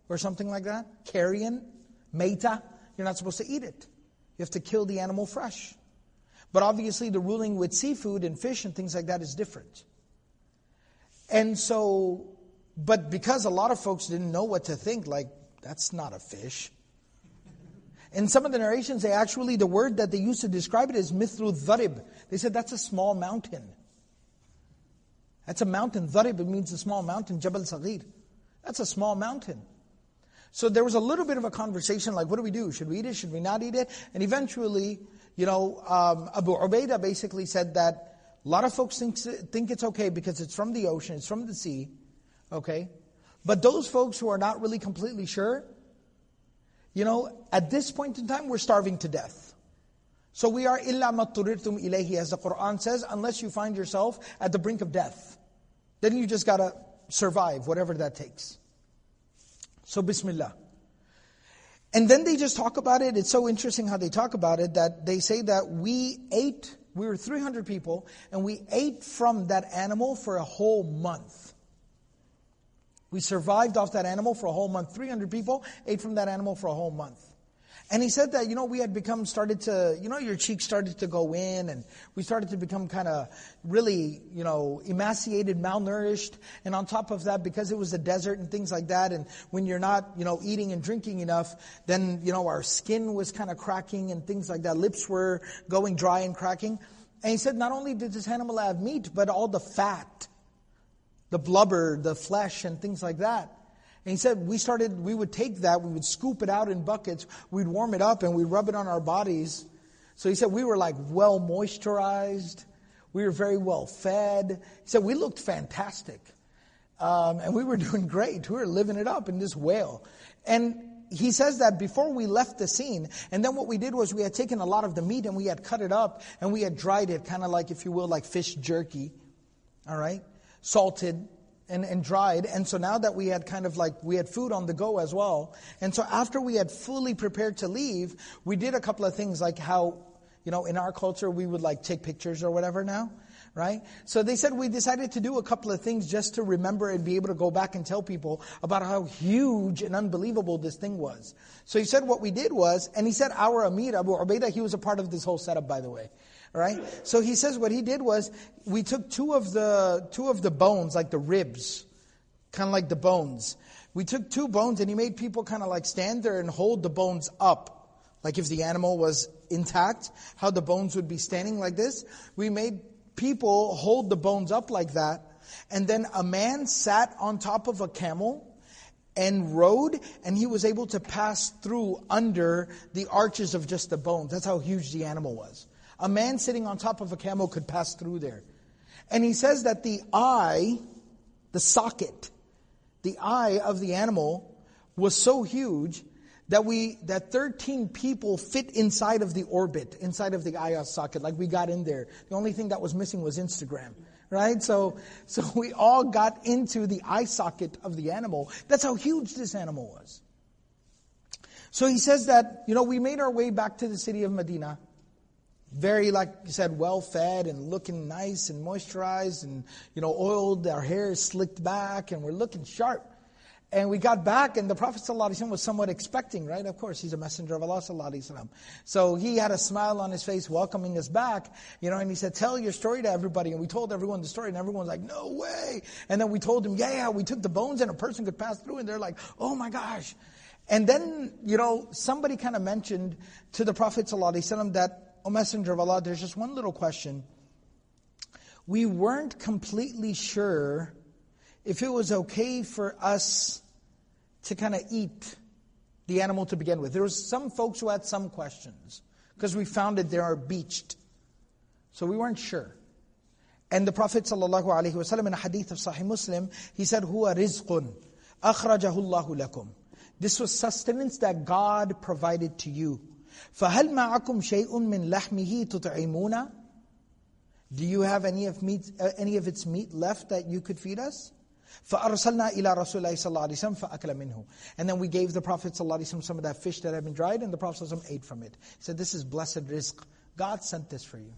or something like that, carrion, meta. You're not supposed to eat it. You have to kill the animal fresh. But obviously, the ruling with seafood and fish and things like that is different. And so, but because a lot of folks didn't know what to think, like, that's not a fish. In some of the narrations, they actually, the word that they used to describe it is mithru dharib. They said that's a small mountain. That's a mountain. Dharib, it means a small mountain. Jabal Saghir. That's a small mountain. So there was a little bit of a conversation like, what do we do? Should we eat it? Should we not eat it? And eventually, you know, um, Abu Ubaidah basically said that a lot of folks think, think it's okay because it's from the ocean, it's from the sea, okay? But those folks who are not really completely sure, you know, at this point in time, we're starving to death. So we are illa maturirtum ilayhi, as the Quran says, unless you find yourself at the brink of death. Then you just gotta survive, whatever that takes. So Bismillah. And then they just talk about it. It's so interesting how they talk about it that they say that we ate, we were 300 people, and we ate from that animal for a whole month. We survived off that animal for a whole month. 300 people ate from that animal for a whole month. And he said that, you know, we had become, started to, you know, your cheeks started to go in and we started to become kind of really, you know, emaciated, malnourished. And on top of that, because it was a desert and things like that, and when you're not, you know, eating and drinking enough, then, you know, our skin was kind of cracking and things like that. Lips were going dry and cracking. And he said, not only did this animal have meat, but all the fat, the blubber, the flesh, and things like that. And he said, we started, we would take that, we would scoop it out in buckets, we'd warm it up and we'd rub it on our bodies. So he said, we were like well moisturized. We were very well fed. He said, we looked fantastic. Um, and we were (laughs) doing great. We were living it up in this whale. And he says that before we left the scene, and then what we did was we had taken a lot of the meat and we had cut it up and we had dried it, kind of like, if you will, like fish jerky, all right? Salted and, and dried. And so now that we had kind of like, we had food on the go as well. And so after we had fully prepared to leave, we did a couple of things like how, you know, in our culture we would like take pictures or whatever now right? So they said we decided to do a couple of things just to remember and be able to go back and tell people about how huge and unbelievable this thing was. So he said what we did was, and he said our Amir, Abu Ubaidah, he was a part of this whole setup, by the way. Right? So he says what he did was, we took two of the, two of the bones, like the ribs, kind of like the bones. We took two bones and he made people kind of like stand there and hold the bones up. Like if the animal was intact, how the bones would be standing like this. We made people hold the bones up like that. And then a man sat on top of a camel and rode, and he was able to pass through under the arches of just the bones. That's how huge the animal was. A man sitting on top of a camel could pass through there. And he says that the eye, the socket, the eye of the animal was so huge that we that 13 people fit inside of the orbit, inside of the eye socket, like we got in there. The only thing that was missing was Instagram. Right? So so (laughs) we all got into the eye socket of the animal. That's how huge this animal was. So he says that, you know, we made our way back to the city of Medina Very, like you said, well fed and looking nice and moisturized and, you know, oiled. Our hair is slicked back and we're looking sharp. And we got back, and the Prophet ﷺ was somewhat expecting, right? Of course, he's a messenger of Allah ﷺ. So he had a smile on his face welcoming us back, you know, and he said, tell your story to everybody. And we told everyone the story, and everyone's like, no way. And then we told him, yeah, yeah, we took the bones and a person could pass through, and they're like, oh my gosh. And then, you know, somebody kind of mentioned to the Prophet ﷺ that, O Messenger of Allah, there's just one little question. We weren't completely sure if it was okay for us to kind of eat the animal to begin with. There was some folks who had some questions because we found it they are beached. So we weren't sure. And the Prophet ﷺ in a hadith of Sahih Muslim, he said, Huwa rizqun, akhrajahu Allahu lakum. This was sustenance that God provided to you. فَهَلْ مَعَكُمْ شَيْءٌ مِّن لَحْمِهِ تُطْعِمُونَ Do you have any of, meat, uh, any of its meat left that you could feed us? فَأَرْسَلْنَا إِلَىٰ رَسُولِ اللَّهِ صَلَّى اللَّهِ عَلَيْهِ فَأَكْلَ مِنْهُ And then we gave the Prophet ﷺ some of that fish that had been dried, and the Prophet ﷺ ate from it. He said, this is blessed rizq. God sent this for you.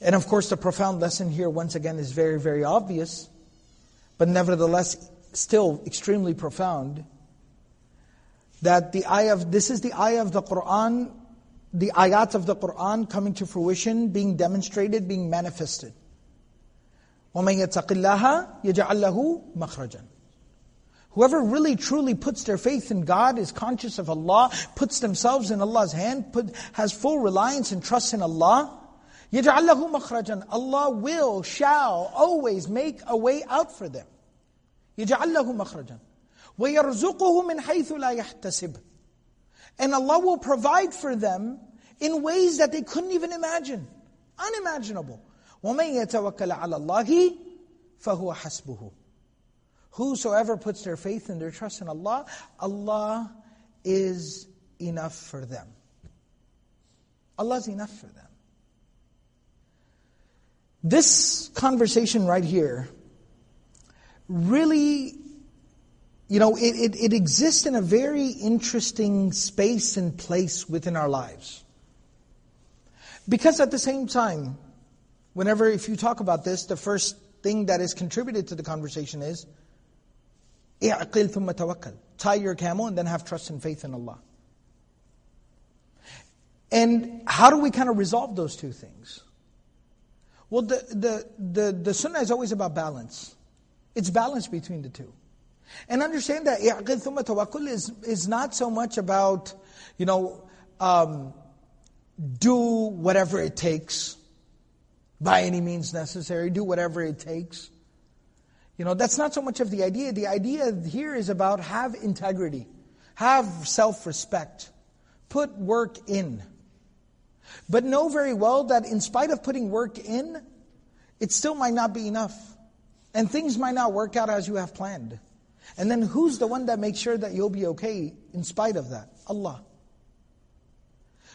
And of course, the profound lesson here, once again, is very, very obvious, but nevertheless, still extremely profound. That the ayah of, this is the ayah of the Quran, the ayat of the Quran coming to fruition, being demonstrated, being manifested. وَمَنْ يَتَقِ اللَّهَ يَجْعَلْ لَهُ مَخْرَجًا Whoever really truly puts their faith in God, is conscious of Allah, puts themselves in Allah's hand, put, has full reliance and trust in Allah, يَجْعَلْ لَهُ مَخْرَجًا Allah will, shall, always make a way out for them. يَجْعَلْ لَهُ مَخْرَجًا وَيَرْزُقُهُ مِنْ حَيْثُ لَا يَحْتَسِبُ And Allah will provide for them in ways that they couldn't even imagine. Unimaginable. وَمَنْ يَتَوَكَّلَ عَلَى اللَّهِ فَهُوَ حَسْبُهُ Whosoever puts their faith and their trust in Allah, Allah is enough for them. Allah is enough for them. This conversation right here really, you know, it, it, it exists in a very interesting space and place within our lives. Because at the same time, Whenever, if you talk about this, the first thing that is contributed to the conversation is, اعقل ثم توكل. Tie your camel and then have trust and faith in Allah. And how do we kind of resolve those two things? Well, the, the, the, the sunnah is always about balance. It's balance between the two. And understand that i'qid thumma tawakkul is, is not so much about, you know, um, do whatever it takes by any means necessary, do whatever it takes. You know, that's not so much of the idea. The idea here is about have integrity, have self respect, put work in. But know very well that in spite of putting work in, it still might not be enough. And things might not work out as you have planned. And then who's the one that makes sure that you'll be okay in spite of that? Allah.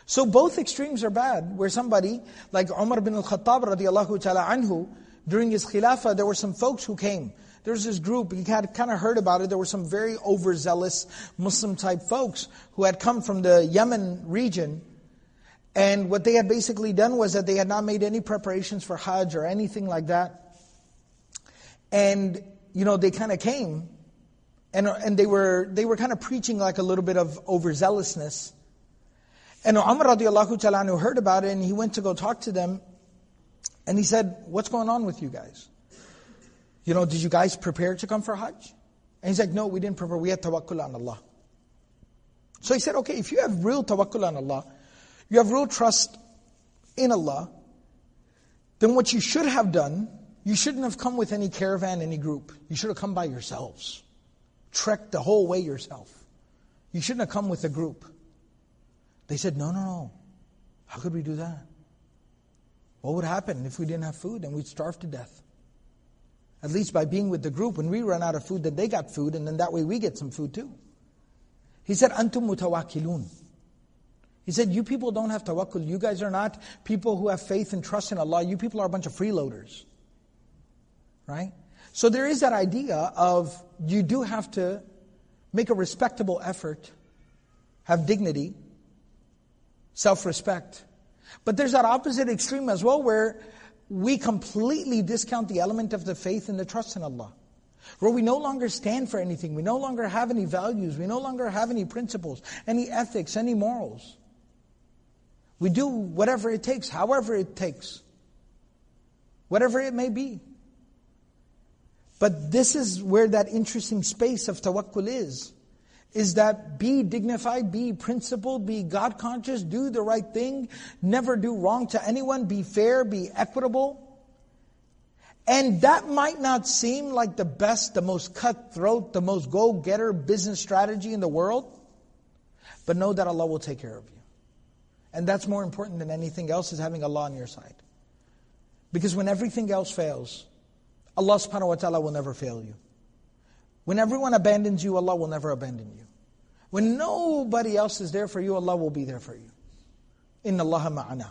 So both extremes are bad, where somebody, like Umar bin al-Khattab radiallahu ta'ala anhu, during his khilafah, there were some folks who came. There was this group, he had kind of heard about it, there were some very overzealous Muslim type folks who had come from the Yemen region, and what they had basically done was that they had not made any preparations for Hajj or anything like that. And, you know, they kind of came, and, and they were, they were kind of preaching like a little bit of overzealousness. And Umar radiallahu ta'ala heard about it and he went to go talk to them and he said, what's going on with you guys? You know, did you guys prepare to come for Hajj? And he's like, no, we didn't prepare. We had tawakkul on Allah. So he said, okay, if you have real tawakkul on Allah, you have real trust in Allah, then what you should have done, you shouldn't have come with any caravan, any group. You should have come by yourselves. Trek the whole way yourself. You shouldn't have come with a group. They said, no, no, no. How could we do that? What would happen if we didn't have food and we'd starve to death? At least by being with the group, when we run out of food, then they got food, and then that way we get some food too. He said, Antum mutawakilun. He said, You people don't have tawakkul. You guys are not people who have faith and trust in Allah. You people are a bunch of freeloaders. Right? So there is that idea of you do have to make a respectable effort, have dignity, self respect. But there's that opposite extreme as well where we completely discount the element of the faith and the trust in Allah. Where we no longer stand for anything, we no longer have any values, we no longer have any principles, any ethics, any morals. We do whatever it takes, however it takes, whatever it may be. But this is where that interesting space of tawakkul is is that be dignified, be principled, be God conscious, do the right thing, never do wrong to anyone, be fair, be equitable. And that might not seem like the best, the most cutthroat, the most go getter business strategy in the world, but know that Allah will take care of you. And that's more important than anything else is having Allah on your side. Because when everything else fails, Allah subhanahu wa ta'ala will never fail you. When everyone abandons you, Allah will never abandon you. When nobody else is there for you, Allah will be there for you. Inna Allah ma'ana.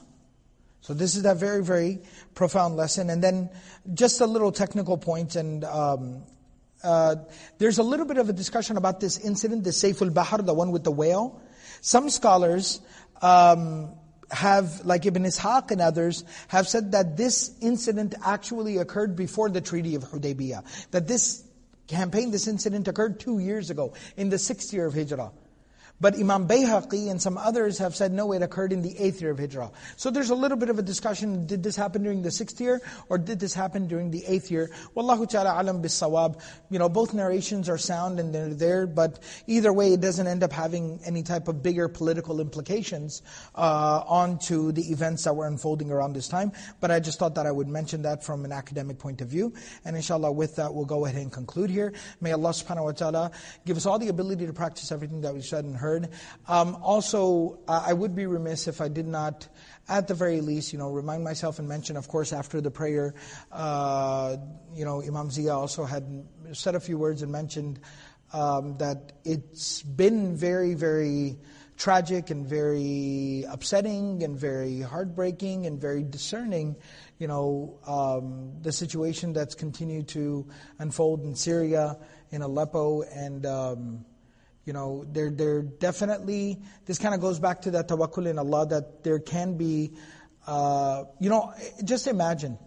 So this is that very, very profound lesson. And then just a little technical point, and um, uh, there's a little bit of a discussion about this incident, the Saiful Bahar, the one with the whale. Some scholars um, have, like Ibn Ishaq and others, have said that this incident actually occurred before the Treaty of Hudaybiyah. That this campaign, this incident occurred two years ago, in the sixth year of Hijrah. But Imam Bayhaqi and some others have said, no, it occurred in the eighth year of Hijrah. So there's a little bit of a discussion, did this happen during the sixth year, or did this happen during the eighth year? Wallahu ta'ala alam bis sawab. You know, both narrations are sound and they're there, but either way, it doesn't end up having any type of bigger political implications uh, onto the events that were unfolding around this time. But I just thought that I would mention that from an academic point of view. And inshallah, with that, we'll go ahead and conclude here. May Allah subhanahu wa ta'ala give us all the ability to practice everything that we said and heard heard. Um, also, uh, I would be remiss if I did not, at the very least, you know, remind myself and mention, of course, after the prayer, uh, you know, Imam Zia also had said a few words and mentioned um, that it's been very, very tragic and very upsetting and very heartbreaking and very discerning, you know, um, the situation that's continued to unfold in Syria, in Aleppo, and um, you know, there, there definitely, this kind of goes back to that tawakkul in Allah, that there can be, uh, you know, just imagine,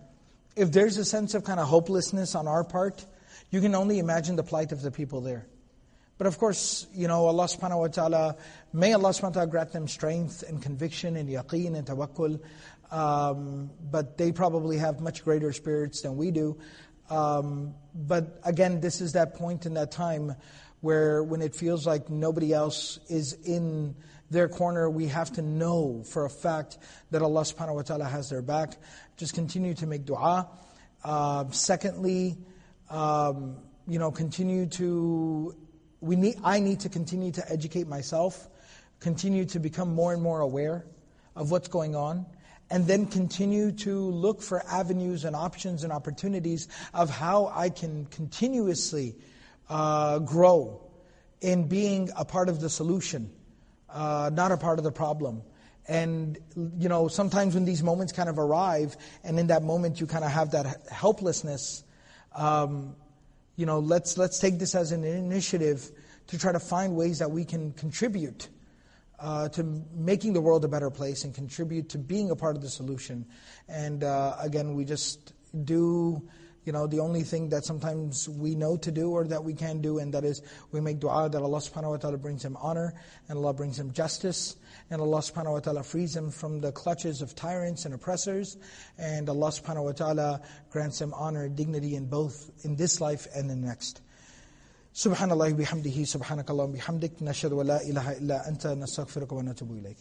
if there's a sense of kind of hopelessness on our part, you can only imagine the plight of the people there. But of course, you know, Allah subhanahu wa ta'ala, may Allah subhanahu wa ta'ala grant them strength and conviction and yaqeen and tawakkul. Um, but they probably have much greater spirits than we do. Um, but again, this is that point in that time where when it feels like nobody else is in their corner, we have to know for a fact that Allah subhanahu wa ta'ala has their back. Just continue to make dua. Uh, secondly, um, you know, continue to, we need, I need to continue to educate myself, continue to become more and more aware of what's going on, and then continue to look for avenues and options and opportunities of how I can continuously uh, grow in being a part of the solution, uh, not a part of the problem. And, you know, sometimes when these moments kind of arrive, and in that moment you kind of have that helplessness, um, you know, let's, let's take this as an initiative to try to find ways that we can contribute uh, to making the world a better place and contribute to being a part of the solution. And uh, again, we just do you know, the only thing that sometimes we know to do or that we can do, and that is we make dua that Allah subhanahu wa ta'ala brings him honor, and Allah brings him justice, and Allah subhanahu wa ta'ala frees him from the clutches of tyrants and oppressors, and Allah subhanahu wa ta'ala grants him honor and dignity in both, in this life and in the next. سبحان الله بحمده سبحانك اللهم بحمدك نشهد ولا إله إلا أنت نستغفرك ونتوب إليك